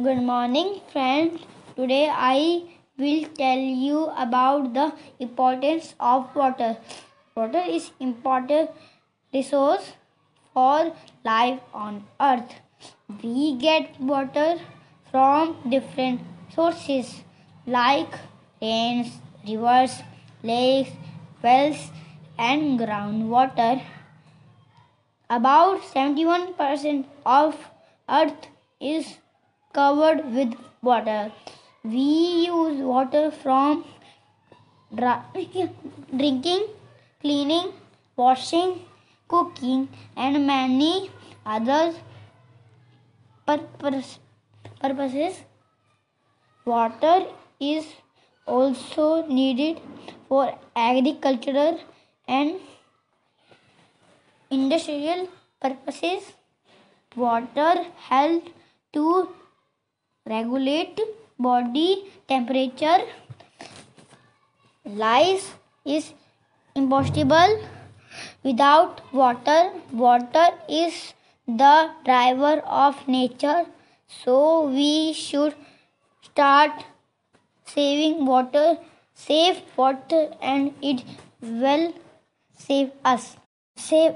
Good morning, friends. Today I will tell you about the importance of water. Water is important resource for life on earth. We get water from different sources like rains, rivers, lakes, wells and groundwater. About 71% of earth is covered with water. We use water from drinking, cleaning, washing, cooking, and many other purposes. Water is also needed for agricultural and industrial purposes. Water helps to regulate body temperature. Life is impossible without water. Water is the driver of nature, so we should start saving water, save water, and it will save us. Save